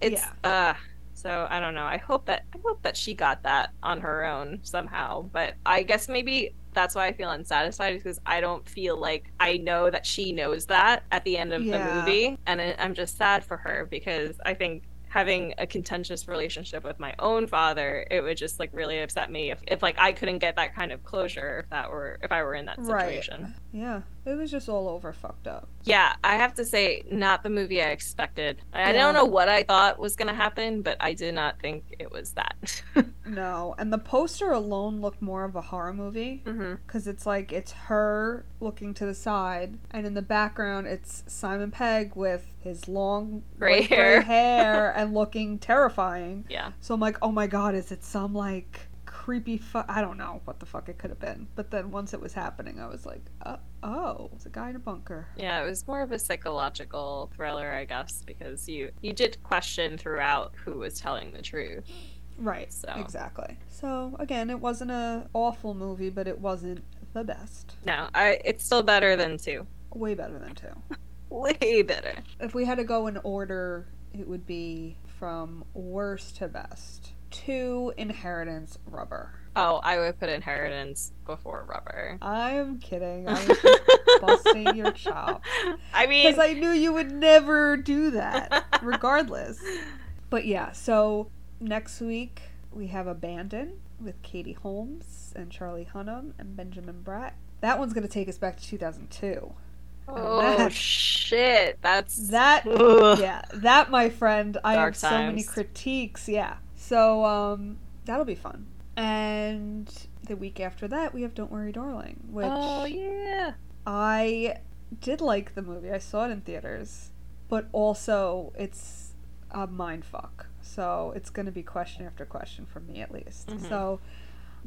It's uh so I don't know. I hope that I hope that she got that on her own somehow. But I guess maybe that's why I feel unsatisfied because I don't feel like I know that she knows that at the end of Yeah. the movie, and I'm just sad for her because I think having a contentious relationship with my own father, it would just like really upset me if, if like I couldn't get that kind of closure if that were if I were in that situation. Right. yeah. It was just all over fucked up. Yeah, I have to say, not the movie I expected. I Yeah. don't know what I thought was gonna happen, but I did not think it was that. No. And the poster alone looked more of a horror movie. hmm Because it's like, it's her looking to the side. And in the background, it's Simon Pegg with his long Gray white gray hair. hair and looking terrifying. Yeah. So I'm like, oh my god, is it some like creepy fu- I don't know what the fuck it could have been. But then once it was happening, I was like, uh, oh, it's a guy in a bunker. Yeah, it was more of a psychological thriller, I guess, because you you did question throughout who was telling the truth. Right. So. Exactly. So again, it wasn't a awful movie, but it wasn't the best. No, I it's still better than two. Way better than two. Way better. If we had to go in order, it would be from worst to best. Two Inheritance Rubber. Oh, I would put Inheritance before Rubber. I'm kidding. I was just busting your chops. I mean, Because I knew you would never do that, regardless. But yeah, so next week we have Abandon with Katie Holmes and Charlie Hunnam and Benjamin Bratt. That one's going to take us back to 2002. Oh that- shit, that's That Ugh. yeah, that my friend, I Dark have so many critiques. Yeah, so um, that'll be fun. And the week after that, we have Don't Worry, Darling, which Oh yeah. I did like the movie. I saw it in theaters, but also it's a mind fuck. So it's going to be question after question for me at least. Mhm. So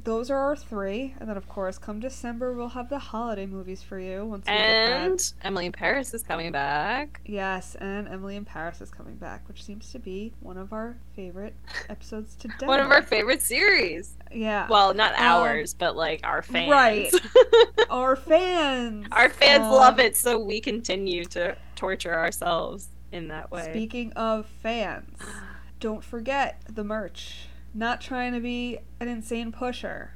those are our three, and then of course, come December, we'll have the holiday movies for you. Once. And Emily in Paris is coming back. Yes, and Emily in Paris is coming back, which seems to be one of our favorite episodes to date. One of our favorite series. Yeah. Well, not Um, ours, but like our fans. right. our fans. our fans Um, love it, so we continue to torture ourselves in that way. Speaking of fans, don't forget the merch. Not trying to be an insane pusher.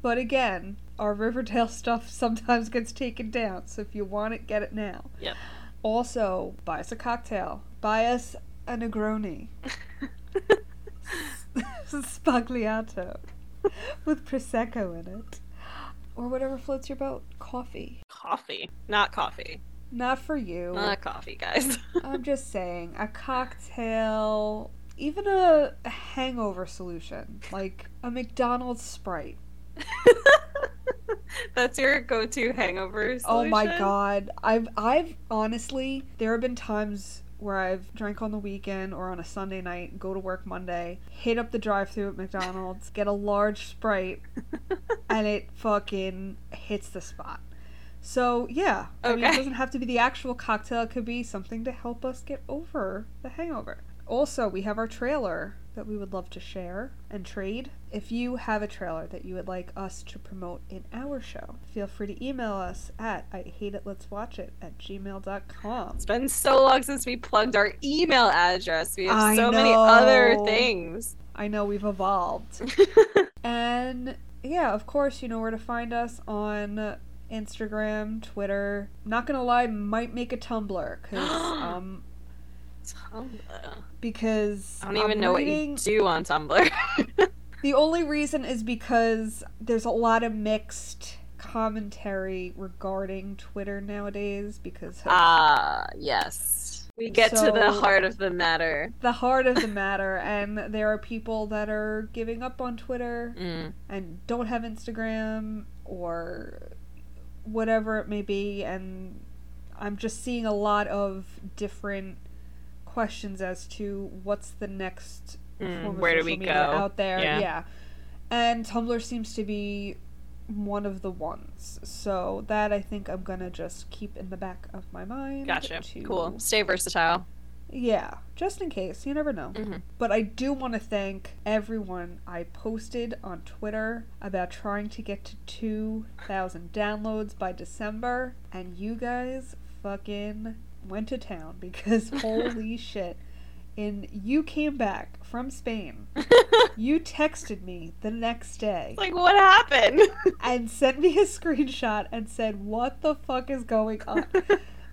But again, our Riverdale stuff sometimes gets taken down, so if you want it, get it now. Yep. Also, buy us a cocktail. Buy us a Negroni. Sbagliato. With Prosecco in it. Or whatever floats your boat. Coffee. coffee, not coffee, Not for you. not coffee, guys. I'm just saying, a cocktail, even a, a hangover solution, like a McDonald's Sprite. That's your go-to hangover. Oh my god. I've I've honestly there have been times where I've drank on the weekend or on a Sunday night, go to work Monday, hit up the drive-through at McDonald's, get a large Sprite, and it fucking hits the spot. So yeah, I mean, it doesn't have to be the actual cocktail. It could be something to help us get over the hangover. Also, we have our trailer that we would love to share and trade. If you have a trailer that you would like us to promote in our show, feel free to email us at I hate it let's watch it at gmail.com. It's been so long since we plugged our email address. We have I so many other things. I know we've evolved. And yeah, of course, you know where to find us on Instagram, Twitter. Not gonna lie, might make a Tumblr because um Tumblr. because I don't even I'm know reading- what you do on Tumblr. The only reason is because there's a lot of mixed commentary regarding Twitter nowadays because of Ah, yes. We get to the heart of the matter. the heart of the matter, and there are people that are giving up on Twitter Mm. and don't have Instagram or whatever it may be, and I'm just seeing a lot of different questions as to what's the next Mm, where do we go? out there. Yeah. Yeah. And Tumblr seems to be one of the ones. So that I think I'm gonna just keep in the back of my mind. Gotcha. to- Cool. Stay versatile. Yeah, just in case. You never know. Mhm. But I do want to thank everyone I posted on Twitter about trying to get to 2,000 downloads by December, and you guys fucking went to town because holy shit. And you came back from Spain. You texted me the next day Like, what happened? and sent me a screenshot and said, What the fuck is going on?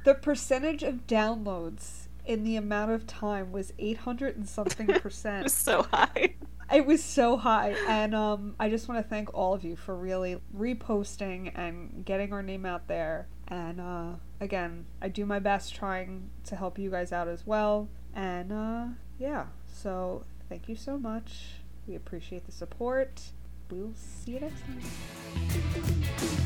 the percentage of downloads in the amount of time was 800 and something it percent. was so high. It was so high, and um, I just want to thank all of you for really reposting and getting our name out there. And uh, again, I do my best trying to help you guys out as well. And uh, yeah, so thank you so much. We appreciate the support. We'll see you next time.